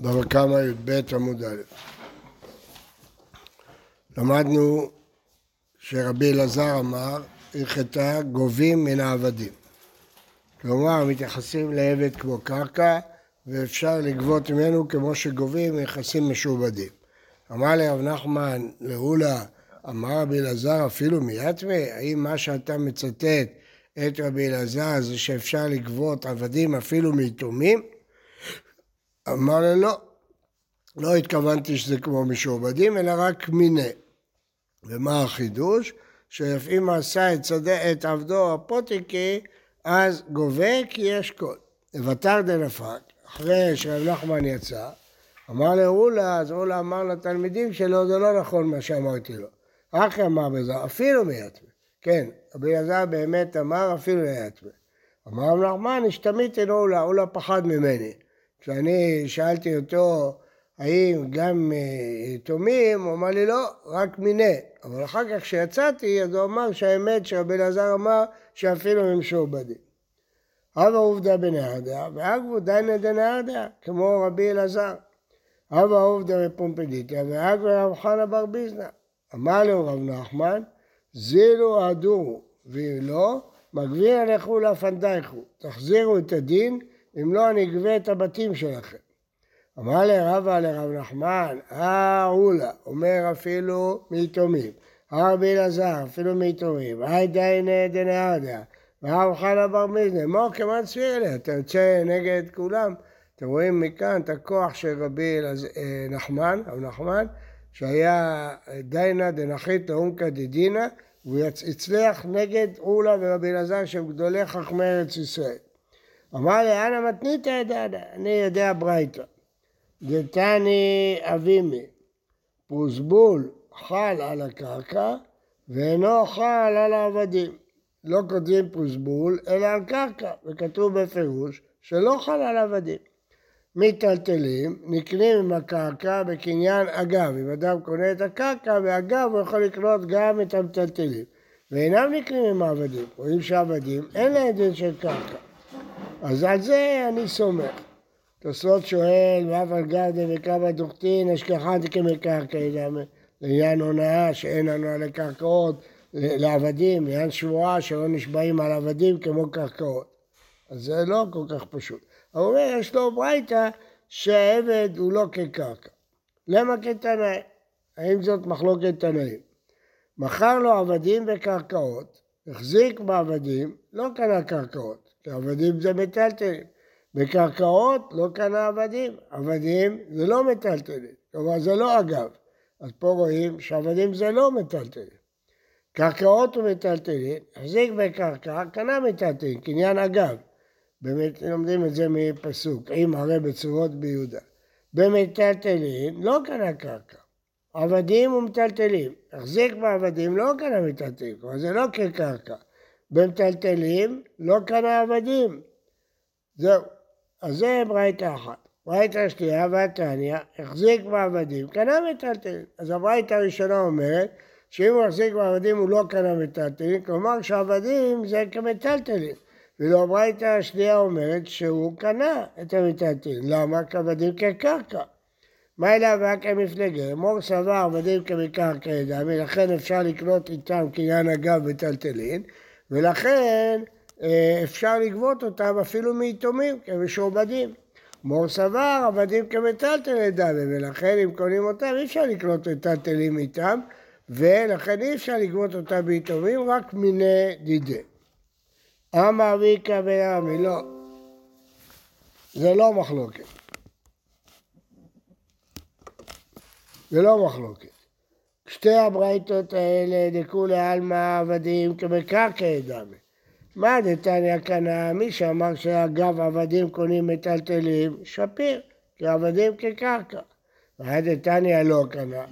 בבא קמא י"ב עמוד א'. למדנו שרבי אלעזר אמר, הלכתה גובים מן העבדים. כלומר, מתייחסים לעבד כמו קרקע, ואפשר לגבות ממנו כמו שגובים נכסים משועבדים. אמר לרב נחמן לאולה, אמר רבי אלעזר אפילו מיתווה? האם מה שאתה מצטט את רבי אלעזר זה שאפשר לגבות עבדים אפילו מיתומים? אמר לו, לא, לא התכוונתי שזה כמו משועבדים, אלא רק מיני. ומה החידוש? שאם עשה את, שדה, את עבדו הפוטיקי, אז גובה כי יש קול. ותר דנפק, אחרי שרב נחמן יצא, אמר לאולה, אז אולה אמר לתלמידים שלו, זה לא נכון מה שאמרתי לו. אחי אמר בזה, אפילו מיתווה. כן, רבי אלעזר באמת אמר אפילו מיתווה. אמר רב נחמן, השתמיתי לאולה, אולה פחד ממני. כשאני שאלתי אותו האם גם אה, יתומים, הוא אמר לי לא, רק מיני. אבל אחר כך כשיצאתי, אז הוא אמר שהאמת שרבי אלעזר אמר שאפילו הם משועבדים. הווה עובדא בנהדא, ואגבו דינא דנהדא, כמו רבי אלעזר. הווה עובדא בפומפדיתא, ואגבו רב חנא בר ביזנא. אמר לו רב נחמן, זילו הדורו, ואם לא, מגביר לכו לפנדייכו, תחזירו את הדין אם לא אני אגבה את הבתים שלכם. אמר לרבא לרב נחמן, אה אולה, אומר אפילו מיתומים, רבי אלעזר, אפילו מיתומים, היי דיינה דנהרדיה, והרב חנה בר מזנה, מו כמעט סבירלה, אתה יוצא נגד כולם. אתם רואים מכאן את הכוח של רבי אה, נחמן, רב נחמן, שהיה דיינה דנחית לאונקא דדינא, והוא הצליח נגד אולה ורבי אלעזר שהם גדולי חכמי ארץ ישראל. אמר לי, אנא מתנית ידעדה, אני יודע ברייתא. דתני אבימי, פרוסבול חל על הקרקע ואינו חל על העבדים. לא כותבים פרוסבול, אלא על קרקע, וכתוב בפירוש שלא חל על עבדים. מיטלטלים נקנים עם הקרקע בקניין אגב. אם אדם קונה את הקרקע, ואגב הוא יכול לקנות גם את המטלטלים. ואינם נקנים עם העבדים. רואים שעבדים אין להם דין של קרקע. אז על זה אני סומך. תוספות שואל, ואף על גרדה וכמה דוכתין, השכחת כמקרקע, לעניין הונאה שאין הנאה לקרקעות, לעבדים, לעניין שבועה שלא נשבעים על עבדים כמו קרקעות. אז זה לא כל כך פשוט. הוא אומר, יש לו ברייתא שהעבד הוא לא כקרקע. למה כתנאי? האם זאת מחלוקת תנאים? מכר לו עבדים וקרקעות, החזיק בעבדים, לא קנה קרקעות. עבדים זה מטלטלים. בקרקעות לא קנה עבדים, עבדים זה לא מטלטלים, כלומר זה לא אגב. אז פה רואים שעבדים זה לא מטלטלים. קרקעות ומטלטלים, החזיק בקרקע, קנה מטלטלים, קניין אגב. באמת לומדים את זה מפסוק, אם הרי בצורות ביהודה. במטלטלים לא קנה קרקע, עבדים ומטלטלים. החזיק בעבדים לא קנה מטלטלים, כלומר זה לא כקרקע. במטלטלים לא קנה עבדים. זהו. אז זה ברייתא אחת. ברייתא שנייה והתניא, החזיק בעבדים, קנה מטלטלים. אז הברייתא הראשונה אומרת שאם הוא החזיק בעבדים הוא לא קנה מטלטלים, כלומר שעבדים זה כמטלטלים. ואילו הברייתא השנייה אומרת שהוא קנה את המטלטלים. למה? כי עבדים כקרקע. מה אלה רק כמפלגה? מור סבר עבדים כמקרקע ידם, ולכן אפשר לקנות איתם קניין אגב מטלטלין. ולכן אה, אפשר לגבות אותם אפילו מיתומים כמשועבדים. מור סבר עבדים כמטלטלי דמה, ולכן אם קונים אותם אי אפשר לקנות מטלטלים איתם, ולכן אי אפשר לגבות אותם ביתומים, רק מיני דידי. אמר ויקרא וירמי, לא. זה לא מחלוקת. זה לא מחלוקת. שתי הברייתות האלה דכולי עלמא עבדים כמקרקעי דמי. מה דתניא קנה? מי שאמר שאגב עבדים קונים מטלטלים, שפיר, כי עבדים כקרקע. והיה דתניא לא קנה.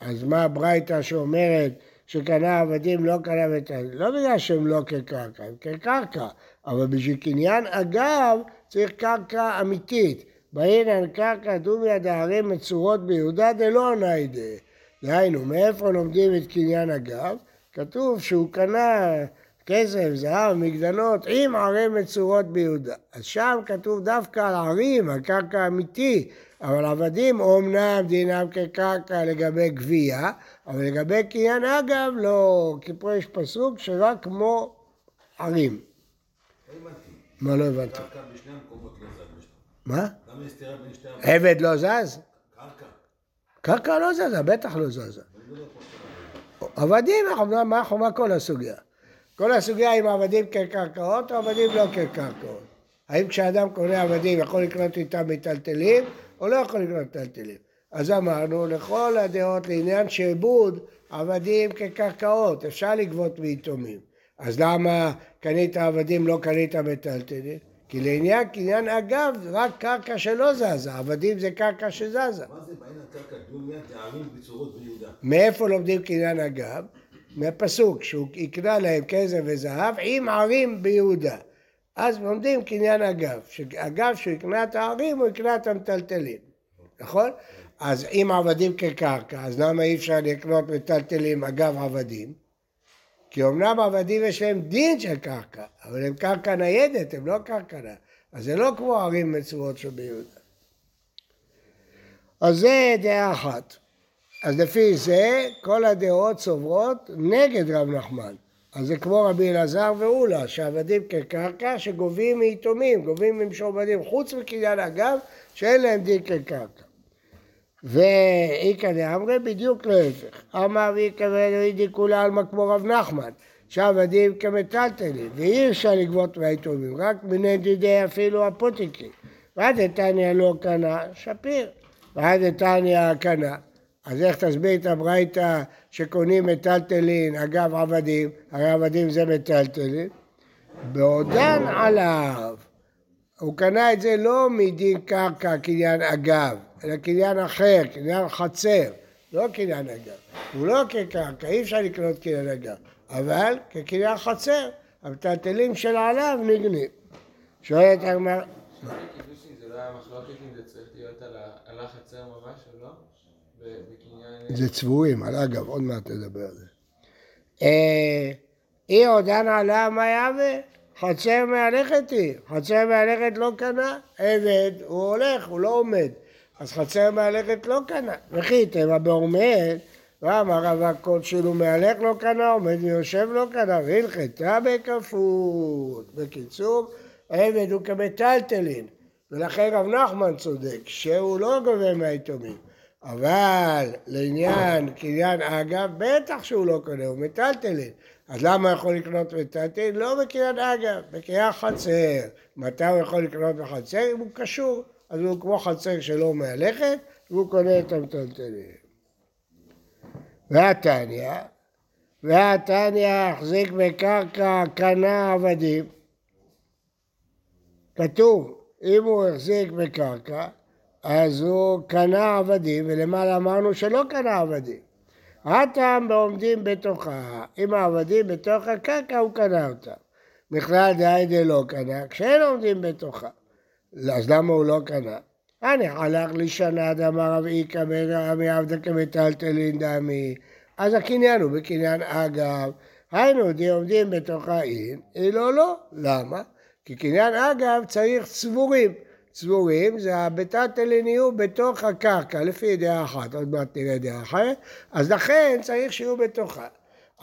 אז מה הברייתא שאומרת שקנה עבדים לא קנה מטלטלים? לא בגלל שהם לא כקרקע, הם כקרקע, אבל בשביל קניין אגב צריך קרקע אמיתית. באינן קרקע דומיה דהרים מצורות ביהודה דלא ניידה. דהיינו, מאיפה לומדים את קניין הגב? כתוב שהוא קנה כסף, זהב, מגדלות, עם ערי מצורות ביהודה. אז שם כתוב דווקא על ערים, על קרקע אמיתי, אבל עבדים אומנם דינם כקרקע לגבי גבייה, אבל לגבי קניין אגב לא, כי פה יש פסוק שרק כמו ערים. מה לא הבנתי? מה? יש סתירה בין שתי עבד לא זז? קרקע. לא זזה, בטח לא זזה. עבדים, מה החומה כל הסוגיה? כל הסוגיה אם עבדים כקרקעות או עבדים לא כקרקעות. האם כשאדם קונה עבדים יכול לקנות איתם מיטלטלים או לא יכול לקנות מיטלטלים? אז אמרנו, לכל הדעות לעניין שעבוד עבדים כקרקעות, אפשר לגבות מיתומים. אז למה קנית עבדים לא קנית מיטלטלים? כי לעניין קניין אגב, רק קרקע שלא זזה, עבדים זה קרקע שזזה. מה זה בעין הקרקע דומיה תארים בצורות ביהודה? מאיפה לומדים קניין אגב? מהפסוק, שהוא יקנה להם כסף וזהב עם ערים ביהודה. אז לומדים קניין אגב, שאגב שהוא יקנה את הערים הוא יקנה את המטלטלים, נכון? אז אם עבדים כקרקע, אז למה אי אפשר לקנות מטלטלים אגב עבדים? כי אמנם עבדים יש להם דין של קרקע, אבל הם קרקע ניידת, הם לא קרקע ניידת. אז זה לא כמו ערים מצוות שביהודה. אז זה דעה אחת. אז לפי זה כל הדעות סוברות נגד רב נחמן. אז זה כמו רבי אלעזר ואולה, שעבדים כקרקע שגובים מיתומים, גובים ממשועבדים, חוץ מקניין אגב, שאין להם דין כקרקע. ואיכא דאמרי בדיוק להפך. אמר ואיכא ואלוהידי כולה עלמא כמו רב נחמן, שעבדים כמטלטלים, ואי אפשר לגבות מהיתומים, רק מיני דידי אפילו הפוטיקי. ועד איתניא לא קנה, שפיר. ועד איתניא קנה. אז איך תסביר את הברייתא שקונים מטלטלין אגב עבדים, הרי עבדים זה מטלטלין? בעודן עליו. הוא קנה את זה לא מדין קרקע קניין אגב, אלא קניין אחר, קניין חצר, לא קניין אגב. הוא לא כקרקע, אי אפשר לקנות קניין אגב, אבל כקניין חצר, המטלטלים של עליו נגנים. שואלת הגמרא... זה צבועים, על אגב, עוד מעט נדבר על זה. אה, אי עודן עלה מה יהווה? חצר מהלכת היא, חצר מהלכת לא קנה, עבד, הוא הולך, הוא לא עומד, אז חצר מהלכת לא קנה, וכי תמה בעומד, ואמר רב כלשהו מהלך לא קנה, עומד ויושב לא קנה, והלכתה בכפות. בקיצור, עבד הוא כמטלטלין, ולכן רב נחמן צודק, שהוא לא גובה מהיתומים. אבל לעניין קניין אגב, בטח שהוא לא קונה, הוא מטלטלין. אז למה יכול לקנות מטלטלין? לא בקניין אגב, בקניין חצר. מתי הוא יכול לקנות בחצר? אם הוא קשור, אז הוא כמו חצר שלא מהלכת, והוא קונה את המטלטלין. והתניא, והתניא החזיק בקרקע, קנה עבדים. כתוב, אם הוא החזיק בקרקע, אז הוא קנה עבדים, ולמעלה אמרנו שלא קנה עבדים. הטעם בעומדים בתוכה, אם העבדים בתוך הקרקע הוא קנה אותם. בכלל דהי דלא קנה, כשאין עומדים בתוכה. אז למה הוא לא קנה? אני הלך לי שנה דאמר רב איכא בן רבי עבדא כמטלטלין דמי. אז הקניין הוא בקניין אגב. היינו די עומדים בתוך העין, אילו לא. למה? כי קניין אגב צריך צבורים. צבורים זה הביתת יהיו בתוך הקרקע, לפי דעה אחת, עוד מעט נראה דעה אחרת, אז לכן צריך שיהיו בתוכה.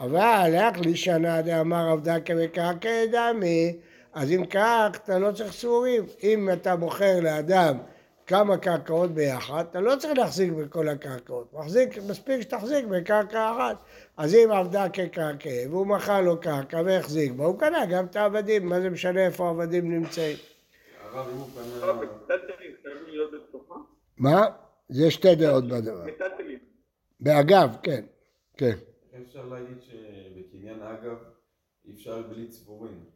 אבל לך לי שנה דאמר עבדה כמקרקע דמי, אז אם כך אתה לא צריך צבורים. אם אתה מוכר לאדם כמה קרקעות ביחד, אתה לא צריך להחזיק בכל הקרקעות. מחזיק, מספיק שתחזיק בקרקע אחת. אז אם עבדה כקרקע והוא מכר לו קרקע והחזיק בה, הוא קנה גם את העבדים, מה זה משנה איפה העבדים נמצאים? הרב, אם הוא קנה... מה? יש שתי דעות בדבר. באגב, כן, כן. אפשר להגיד שבקניין אגב אי אפשר בלי צבורים.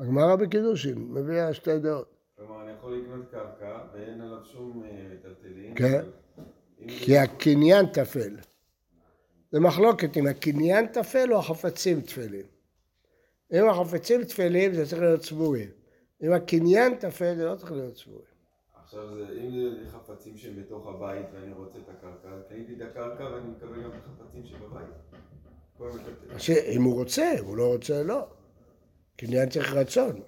הגמרא בקידושין מביאה שתי דעות. כלומר, אני יכול לקנות קרקע ואין עליו שום מטלטלים. כן, כי הקניין טפל. זה מחלוקת אם הקניין טפל או החפצים טפלים. אם החפצים טפלים זה צריך להיות צבורים. אם הקניין טפל זה לא צריך להיות צבועים. עכשיו זה, אם זה חפצים שהם בתוך הבית ואני רוצה את הקרקע, קניתי את הקרקע ואני מקבל גם את החפצים שבבית. אם הוא רוצה, אם הוא לא רוצה, לא. קניין צריך רצון.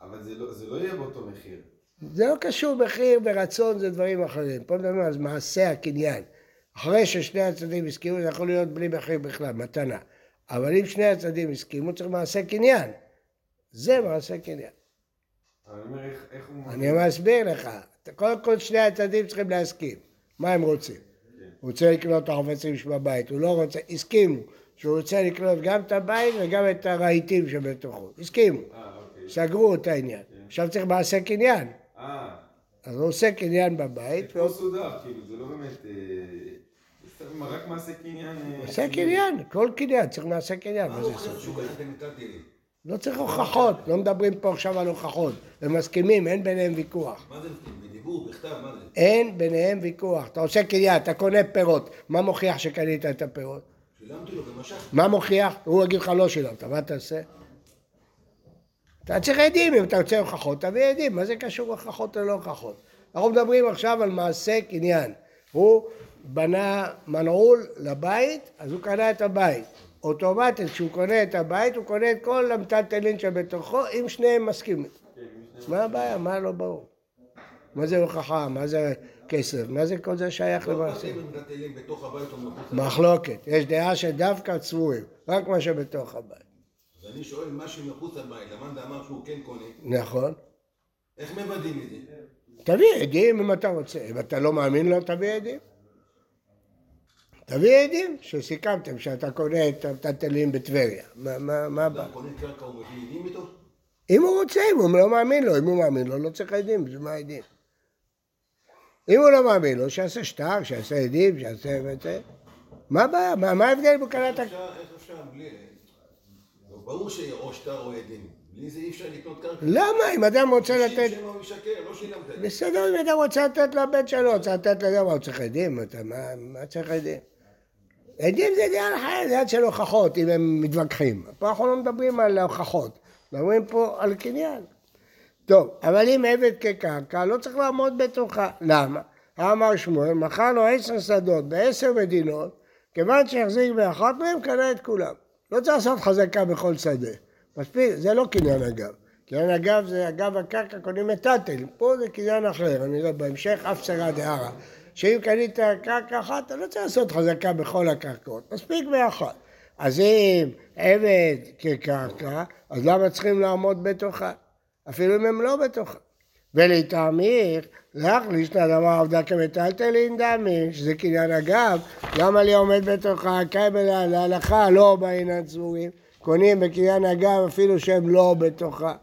אבל זה לא- זה לא יהיה באותו מחיר. זה לא קשור מחיר ורצון, זה דברים אחרים. פה מדברים על מעשה הקניין. אחרי ששני הצדדים הסכימו, זה יכול להיות בלי מחיר בכלל, מתנה. אבל אם שני הצדדים הסכימו, צריך מעשה קניין. זה מעשה קניין. אני מסביר לך. קודם כל שני הצדדים צריכים להסכים. מה הם רוצים? הוא רוצה לקנות את החפצים שבבית, הוא לא רוצה, הסכימו שהוא רוצה לקנות גם את הבית וגם את הרהיטים שבתוכו. הסכימו, אה, אוקיי. סגרו את העניין. עכשיו צריך מעשה קניין. אה, אז הוא עושה קניין בבית, זה והוא פה סודר, כאילו, זה לא באמת... אה, רק מעשה קניין... אה, עושה קניין, כל קניין צריך מעשה קניין. מה? חושב שהוא קנה את המיטלטלים? לא צריך הוכחות, לא מדברים פה עכשיו על הוכחות. הם מסכימים, אין ביניהם ויכוח. מה זה מסכים? בדיבור, בכתב, מה זה? אין ביניהם ויכוח. אתה עושה קניין, אתה קונה פירות, מה מוכיח שקנית את הפירות? שילמתי לו ומשכתי. מה מוכיח? הוא יגיד לך לא שילמת, מה תעשה? אתה צריך עדים, אם אתה רוצה הוכחות, תביא עדים, מה זה קשור הוכחות ללא הוכחות? אנחנו מדברים עכשיו על מעשה קניין. הוא בנה מנעול לבית, אז הוא קנה את הבית. אוטומטית, כשהוא קונה את הבית, הוא קונה את כל המטלטלין שבתוכו, אם שניהם מסכימים. מה הבעיה? מה לא ברור? מה זה הוכחה? מה זה כסף? מה זה כל זה שייך לא למעשה? מחלוקת. יש דעה שדווקא צבועים, רק מה שבתוך הבית. אז אני שואל מה שמחוץ לבית, למאן דאמר שהוא כן קונה, נכון. איך מוודאים את זה? תביא עדים אם אתה רוצה. אם אתה לא מאמין לו, תביא עדים. תביא עדים שסיכמתם שאתה קונה את המטלטלים בטבריה. מה, מה, מה הבעיה? קונה קרקע הוא מביא עדים איתו? אם הוא רוצה, אם הוא לא מאמין לו, אם הוא מאמין לו, לא צריך עדים, בשביל מה עדים? אם הוא לא מאמין לו, שיעשה שטר, שיעשה עדים, שיעשה... מה הבעיה? מה ההבדל אם הוא קנה את איך אפשר בלי... לא, ברור שאו שטר או עדים. בלי זה אי אפשר לקנות קרקע. למה? אם אדם רוצה לתת... לא. בסדר, אם אדם רוצה לתת לבן שלו, רוצה לתת לזה, מה הוא צריך עדים? מה- צריך עדים? עדים זה עניין אחר, זה עניין של הוכחות, אם הם מתווכחים. פה אנחנו לא מדברים על הוכחות, מדברים פה על קניין. טוב, אבל אם עבד כקרקע, לא צריך לעמוד בתוכה. למה? אמר שמואל, מכר לו עשר שדות בעשר מדינות, כיוון שהחזיק באחת מהם, קנה את כולם. לא צריך לעשות חזקה בכל שדה. מספיק, זה לא קניין אגב. קניין אגב זה אגב הקרקע קונים מטלטל, פה זה קניין אחר, אני רואה בהמשך אף שרה דהרה. שאם קנית קרקע אחת, אתה לא צריך לעשות חזקה בכל הקרקעות, מספיק באחת. אז אם עבד כקרקע, אז למה צריכים לעמוד בתוכה? אפילו אם הם לא בתוכה. ולטעמיך, לך לישנא דבר עבדה כמטלטלין דמי, שזה קניין אגב, למה לי עומד בתוכה, קיימלה להלכה, לא בעינן צבורים, קונים בקניין אגב אפילו שהם לא בתוכה.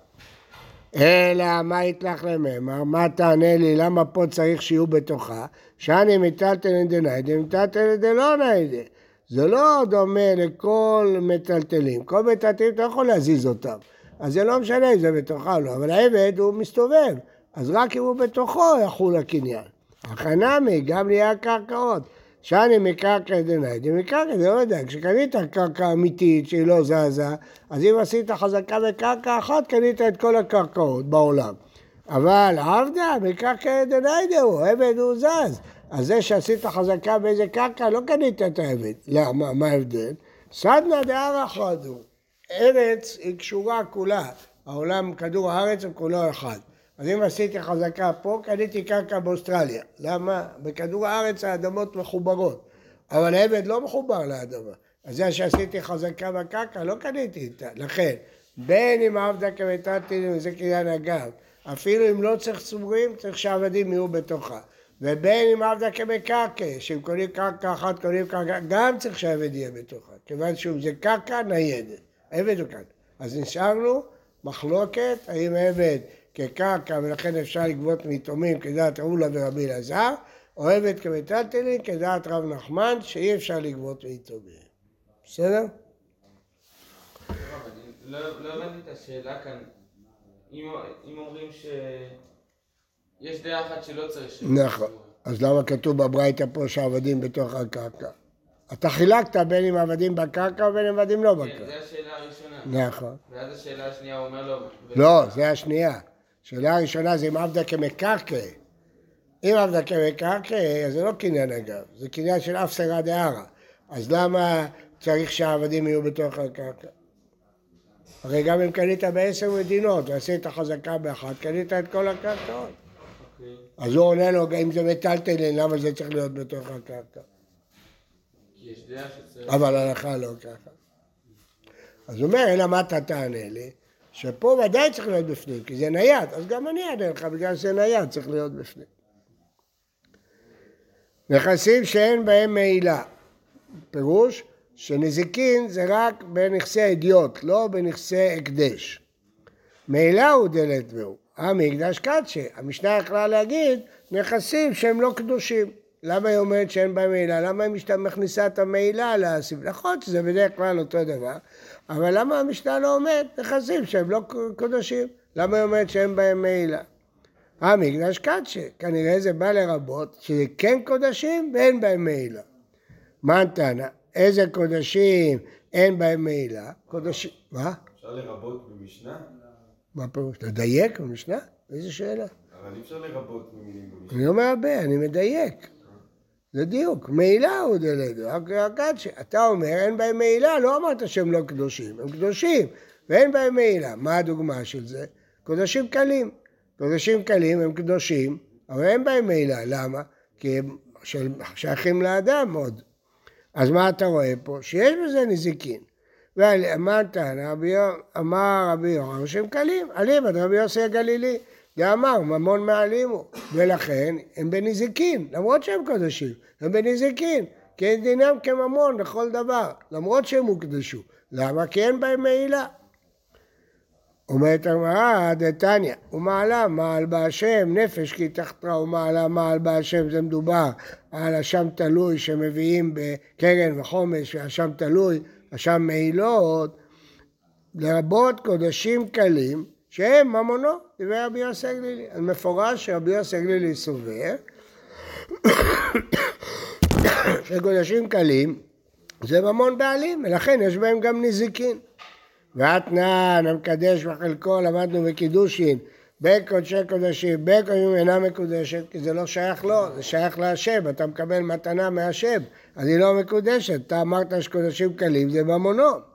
אלא מה יתלך לממר, מה תענה לי, למה פה צריך שיהיו בתוכה? שאני מטלטלין דניידי, מטלטלין דלא ניידי. זה לא דומה לכל מטלטלים, כל מטלטלים אתה לא יכול להזיז אותם. אז זה לא משנה אם זה בתוכה או לא, אבל העבד הוא מסתובב, אז רק אם הוא בתוכו יחול הקניין. החנמי, גם נהיה הקרקעות. שאני מקרקע דניידי, מקרקע, זה לא יודע, כשקנית קרקע אמיתית שהיא לא זזה, אז אם עשית חזקה בקרקע אחת, קנית את כל הקרקעות בעולם. אבל עבדה, מקרקע דניידי הוא, עבד הוא זז. אז זה שעשית חזקה באיזה קרקע, לא קנית את העבד. למה? מה ההבדל? סדנא דהרא חדו. ארץ היא קשורה כולה. העולם, כדור הארץ הוא כולו אחד. אז אם עשיתי חזקה פה, קניתי קרקע באוסטרליה. למה? בכדור הארץ האדמות מחוברות. אבל העבד לא מחובר לאדמה. אז זה שעשיתי חזקה בקרקע, לא קניתי איתה. לכן, בין אם עבדה כמטלטלין וזה קניין אגב, אפילו אם לא צריך צורים, צריך שהעבדים יהיו בתוכה. ובין אם עבדה כמקרקע, שאם קונים קרקע אחת, קונים קרקע, גם צריך שהעבד יהיה בתוכה. כיוון שזה קרקע ניידת. עבד הוא כאן. אז נשארנו מחלוקת, האם עבד כקרקע ולכן אפשר לגבות מיתומים כדעת רולה ורבי אלעזר, או עבד כמטלטלין כדעת רב נחמן שאי אפשר לגבות מיתומים. בסדר? לא לא הבנתי את השאלה כאן. אם אומרים ש... יש דעה אחת שלא צריך. נכון. אז למה כתוב בברייתא פה שהעבדים בתוך הקרקע? אתה חילקת בין אם עבדים בקרקע ובין אם עבדים לא כן, בקרקע. זו השאלה הראשונה. נכון. ואז השאלה השנייה, הוא אומר לו... לא, זה השנייה. השאלה הראשונה זה אם עבדה כמקרקע. אם עבדה כמקרקע, אז זה לא קניין אגב, זה קניין של אף סרה דהרה. אז למה צריך שהעבדים יהיו בתוך הקרקע? הרי גם אם קנית בעשר מדינות ועשית חזקה באחת, קנית את כל הקרקעות. אוקיי. אז הוא עונה לו, אם זה מטלטלין, למה זה צריך להיות בתוך הקרקע? כי יש דעה שצריך... אבל הלכה לא ככה. אז הוא אומר, אלא מה אתה תענה לי? שפה ודאי צריך להיות בפנים, כי זה נייד, אז גם אני אענה לך, בגלל שזה נייד צריך להיות בפנים. נכסים שאין בהם מעילה, פירוש שנזיקין זה רק בנכסי אדיוט, לא בנכסי הקדש. מעילה הוא דלת והוא, המקדש קדשה, המשנה יכלה להגיד נכסים שהם לא קדושים. למה היא אומרת שאין בהם מעילה? למה היא משת- מכניסה את המעילה לסיב? נכון שזה בדרך כלל אותו דבר, אבל למה המשנה לא אומרת נכסים שהם לא קדושים? למה היא אומרת שאין בהם מעילה? המקדש קדשה, כנראה זה בא לרבות שזה כן קודשים ואין בהם מעילה. מה נתנה? איזה קודשים אין בהם מעילה? קודשים, מה? אפשר לרבות במשנה? מה פירוש? לדייק במשנה? איזה שאלה? אבל אי אפשר לרבות במילים במשנה. אני לא מרבה, אני מדייק. זה דיוק. מעילה הוא דלדו, הקדשה. אתה אומר, אין בהם מעילה, לא אמרת שהם לא קדושים, הם קדושים, ואין בהם מעילה. מה הדוגמה של זה? קודשים קלים. קודשים קלים הם קדושים, אבל אין בהם מעילה. למה? כי הם שייכים לאדם עוד. אז מה אתה רואה פה? שיש בזה נזיקין. רבי יו- אמר רבי יוחנן שהם קלים, אליבא רבי יוסי הגלילי. דאמר ממון מעלימו, ולכן הם בנזיקין, למרות שהם קדושים, הם בנזיקין, כי אין דינם כממון לכל דבר, למרות שהם הוקדשו. למה? כי אין בהם מעילה. אומרת הגמרא, דתניא, ומעלה מעל בהשם, נפש כי תחתרה ומעלה מעל בהשם, זה מדובר על אשם תלוי שמביאים בקרן וחומש ואשם תלוי, אשם מעילות, לרבות קודשים קלים, שהם ממונו, דיבר רבי יוסי הגלילי. אז מפורש שרבי יוסי הגלילי סובר שקודשים קלים זה ממון בעלים, ולכן יש בהם גם נזיקין. ואתנן המקדש בחלקו, למדנו בקידושין, בין קודשי קודשים, בין קודשים אינה מקודשת, כי זה לא שייך לו, זה שייך להשם, אתה מקבל מתנה מהשם, אז היא לא מקודשת, אתה אמרת שקודשים קלים זה ממונו.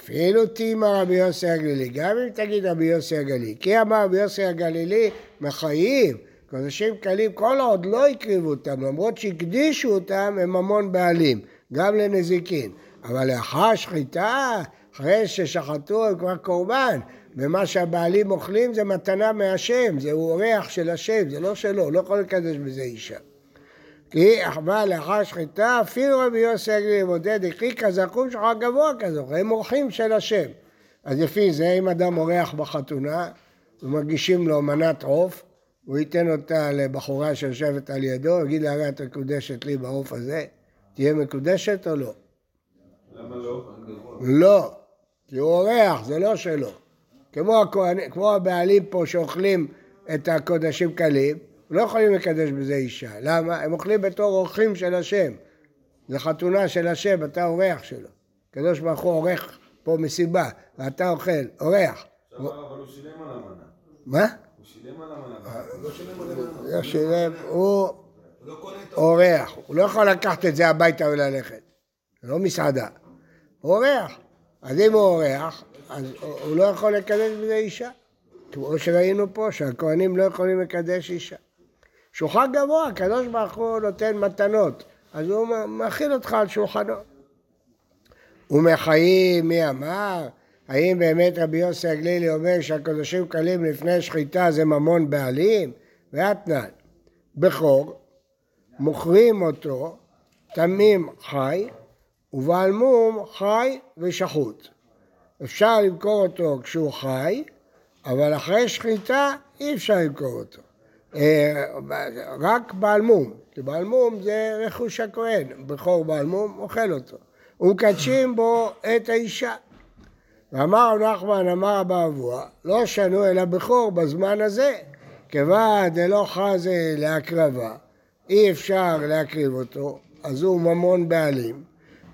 אפילו תימא רבי יוסי הגלילי, גם אם תגיד רבי יוסי הגלילי, כי אמר רבי יוסי הגלילי, מחיים, קודשים קלים, כל עוד לא הקריבו אותם, למרות שהקדישו אותם, הם ממון בעלים, גם לנזיקין. אבל לאחר שחיטה, אחרי ששחטו הם כבר קורבן, ומה שהבעלים אוכלים זה מתנה מהשם, זה אורח של השם, זה לא שלו, לא יכול לקדש בזה אישה. כי אבל לאחר שחיטה, אפילו רבי יוסי הגלילי מודד, הכי כזכור שחר גבוה כזוכר, הם אורחים של השם. אז לפי זה, אם אדם אורח בחתונה, ומגישים לו מנת עוף, הוא ייתן אותה לבחורה שיושבת על ידו, יגיד לה, הרי את מקודשת לי בעוף הזה, תהיה מקודשת או לא? למה לא? לא, כי הוא אורח, זה לא שלו. כמו, הכהנים, כמו הבעלים פה שאוכלים את הקודשים קלים, לא יכולים לקדש בזה אישה. למה? הם אוכלים בתור אורחים של השם. זה חתונה של השם, אתה אורח שלו. הקדוש ברוך הוא עורך פה מסיבה, ואתה אוכל, אורח. אבל הוא שילם על המנה. מה? הוא שילם על המנה. הוא לא שילם על המנה. לא שילם, הוא. אורח. הוא לא יכול לקחת את זה הביתה וללכת. זה לא מסעדה. הוא אורח. אז אם הוא אורח, אז הוא לא יכול לקדש בזה אישה. כמו שראינו פה, שהכהנים לא יכולים לקדש אישה. שולחן גבוה, הקדוש ברוך הוא נותן מתנות, אז הוא מאכיל אותך על שולחנו. ומחיים, מי אמר? האם באמת רבי יוסי הגלילי אומר שהקדושים קלים לפני שחיטה זה ממון בעלים? ואתנן, בכור, מוכרים אותו תמים חי, ובעל מום חי ושחוט. אפשר למכור אותו כשהוא חי, אבל אחרי שחיטה אי אפשר למכור אותו. אה, רק בעל מום, כי בעל מום זה רכוש הכהן, בכור בעל מום אוכל אותו. ומקדשים בו את האישה. ואמר נחמן, אמר אבא אבוה, לא שנו אלא בכור בזמן הזה, כיוון דלא חזה להקרבה, אי אפשר להקריב אותו, אז הוא ממון בעלים.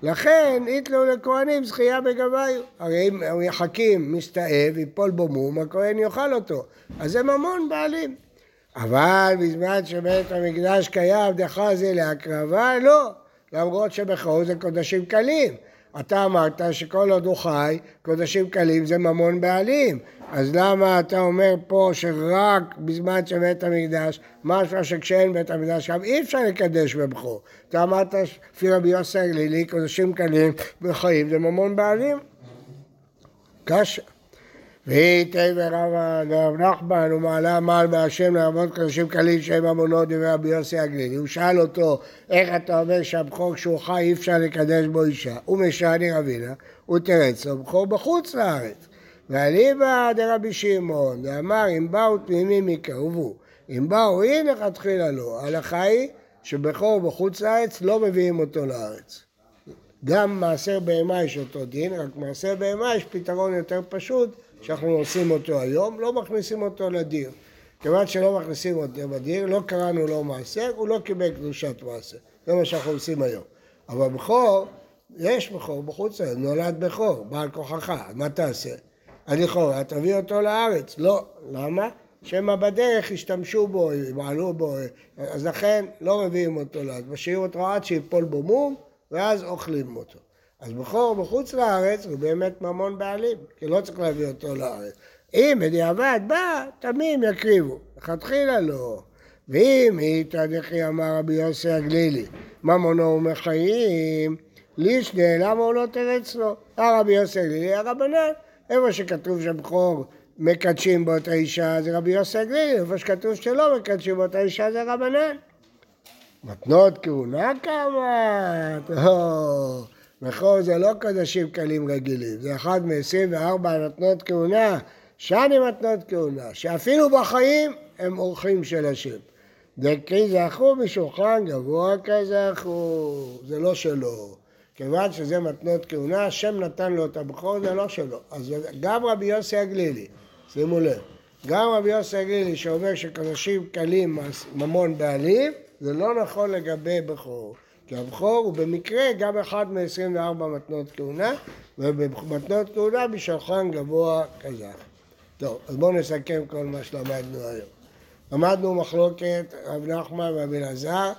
לכן יתלו לכהנים זכייה בגביו. הרי אם הוא יחכים, מסתאב, ייפול בו מום, הכהן יאכל אותו. אז זה ממון בעלים. אבל בזמן שבית המקדש קיים דחה זה להקרבה, לא. למרות שבכור זה קודשים קלים. אתה אמרת שכל עוד הוא חי, קודשים קלים זה ממון בעלים. אז למה אתה אומר פה שרק בזמן שבית המקדש, משהו שכשאין בית המקדש גם אי אפשר לקדש בבכור. אתה אמרת לפי רבי יוסי הגלילי, קודשים קלים בחיים זה ממון בעלים. קשה. והיא תבר רב נחמן ומעלה מעל בהשם לרבות קדושים קלים שהם ממונות דברי רבי יוסי הגלילי. הוא שאל אותו, איך אתה אומר שהבכור כשהוא חי אי אפשר לקדש בו אישה? הוא משעני רבינה, הוא תרץ לו בכור בחוץ לארץ. ואליבא דרבי שמעון, ואמר אם באו תמימים יקרבו, אם באו אי לכתחילה לא. ההלכה היא שבכור בחוץ לארץ לא מביאים אותו לארץ. גם מעשר בהמה יש אותו דין, רק מעשר בהמה יש פתרון יותר פשוט שאנחנו עושים אותו היום, לא מכניסים אותו לדיר. כיוון שלא מכניסים אותו לדיר, לא קראנו לו מעשר, הוא לא קיבל קדושת מעשר. זה מה שאנחנו עושים היום. אבל בכור, יש בכור בחוץ נולד בכור, בעל כוחך, מה תעשה? אז לכאורה תביא אותו לארץ. לא, למה? שמא בדרך ישתמשו בו, ימעלו בו, אז לכן לא מביאים אותו לארץ, משאירים אותו עד שיפול בו מום, ואז אוכלים אותו. אז בכור בחוץ לארץ הוא באמת ממון בעלים, כי לא צריך להביא אותו לארץ. אם בדיעבד בא, תמים יקריבו, לכתחילה לא. ואם איתא דכי אמר רבי יוסי הגלילי, ממונו ומחיים, לישנה, למה הוא לא תרץ לו? הרבי יוסי הגלילי, הרבנן, איפה שכתוב שבכור מקדשים באותה אישה זה רבי יוסי הגלילי, איפה שכתוב שלא מקדשים באותה אישה זה רבנן. מתנות כהונה כמה? טוב. בכור זה לא קדשים קלים רגילים, זה אחד מ-24 מתנות כהונה, שני מתנות כהונה, שאפילו בחיים הם אורחים של השם. דקי זכו בשולחן גבוה כזכו, זה לא שלו. כיוון שזה מתנות כהונה, השם נתן לו את הבכור, זה לא שלו. אז גם רבי יוסי הגלילי, שימו לב, גם רבי יוסי הגלילי שאומר שקדשים קלים ממון בעלים, זה לא נכון לגבי בכור. כי הבכור הוא במקרה גם אחד מ-24 מתנות כהונה, ובמתנות כהונה בשולחן גבוה כזה. טוב, אז בואו נסכם כל מה שלמדנו היום. למדנו מחלוקת רב נחמן ורבי אלעזר,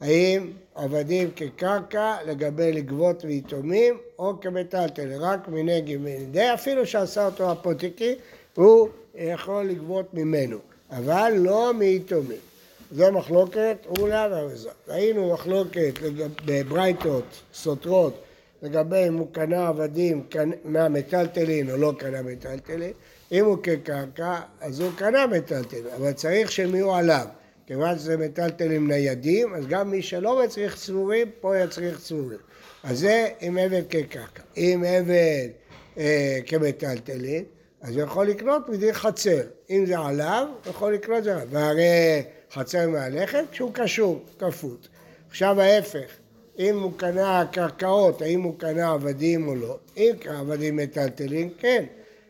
האם עבדים כקרקע לגבי לגבות ויתומים או כמטלטל, רק מנגד מנדי, אפילו שעשה אותו הפותיקי, הוא יכול לגבות ממנו, אבל לא מיתומים. זו מחלוקת אולה והרזה. ראינו מחלוקת בברייתות סותרות לגבי אם הוא קנה עבדים מהמטלטלין או לא קנה מטלטלין. אם הוא כקרקע, אז הוא קנה מטלטלין, אבל צריך שהם יהיו עליו. כיוון שזה מטלטלים ניידים, אז גם מי שלא מצריך צבורים, פה יצריך צבורים. אז זה עם עבד כקרקע. אם עבד אה, כמטלטלין, אז הוא יכול לקנות מדין חצר. אם זה עליו, הוא יכול לקנות זה עליו. והרי חצר מהלכת כשהוא קשור, כפות. עכשיו ההפך, אם הוא קנה קרקעות, האם הוא קנה עבדים או לא? אם עבדים מטלטלים, כן.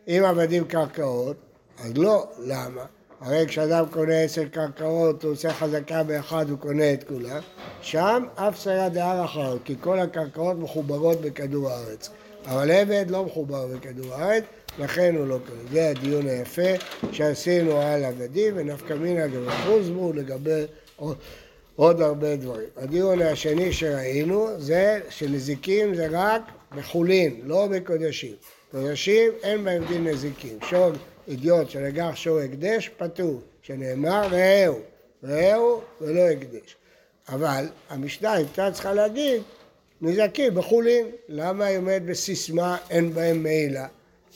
אם עבדים קרקעות, אז לא. למה? הרי כשאדם קונה עשר קרקעות, הוא עושה חזקה באחד, הוא קונה את כולם. שם אף סייע דהר אחר, כי כל הקרקעות מחוברות בכדור הארץ. אבל עבד לא מחובר בכדור הארץ, לכן הוא לא קונה. זה הדיון היפה שעשינו על עבדים, ונפקא מינא גבחוזמו לגבי עוד, עוד הרבה דברים. הדיון השני שראינו זה שנזיקים זה רק בחולין, לא בקודשים. קודשים אין בהם דין נזיקים. שור אידיוט שלגח שור הקדש פטור, שנאמר ראהו, ראהו ולא הקדש. אבל המשנה הייתה צריכה להגיד נזקים בחולין. למה היא אומרת בסיסמה אין בהם מעילה?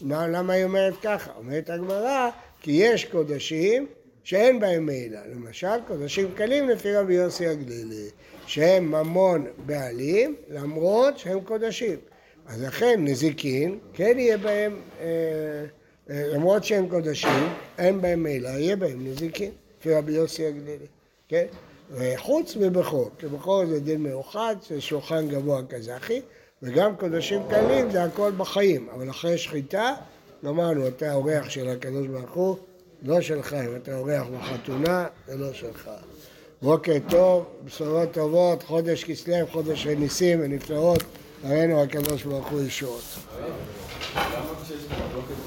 למה היא אומרת ככה? אומרת הגמרא, כי יש קודשים שאין בהם מעילה. למשל, קודשים קלים לפי רבי יוסי הגלילי, שהם ממון בעלים, למרות שהם קודשים. אז לכן נזיקין, כן יהיה בהם, אה, אה, למרות שהם קודשים, אין בהם מעילה, יהיה בהם נזיקין, לפי רבי יוסי הגלילי, כן? וחוץ מבכור, כי בכור זה דין מאוחד, זה שולחן גבוה קזחי, וגם קודשים קלים זה הכל בחיים, אבל אחרי שחיטה, אמרנו, אתה אורח של הקדוש ברוך הוא, לא שלך, אם אתה אורח בחתונה, זה לא שלך. בוקר טוב, בשורות טובות, חודש כסלו, חודש ניסים ונפלאות, הראינו הקדוש ברוך הוא ישועות.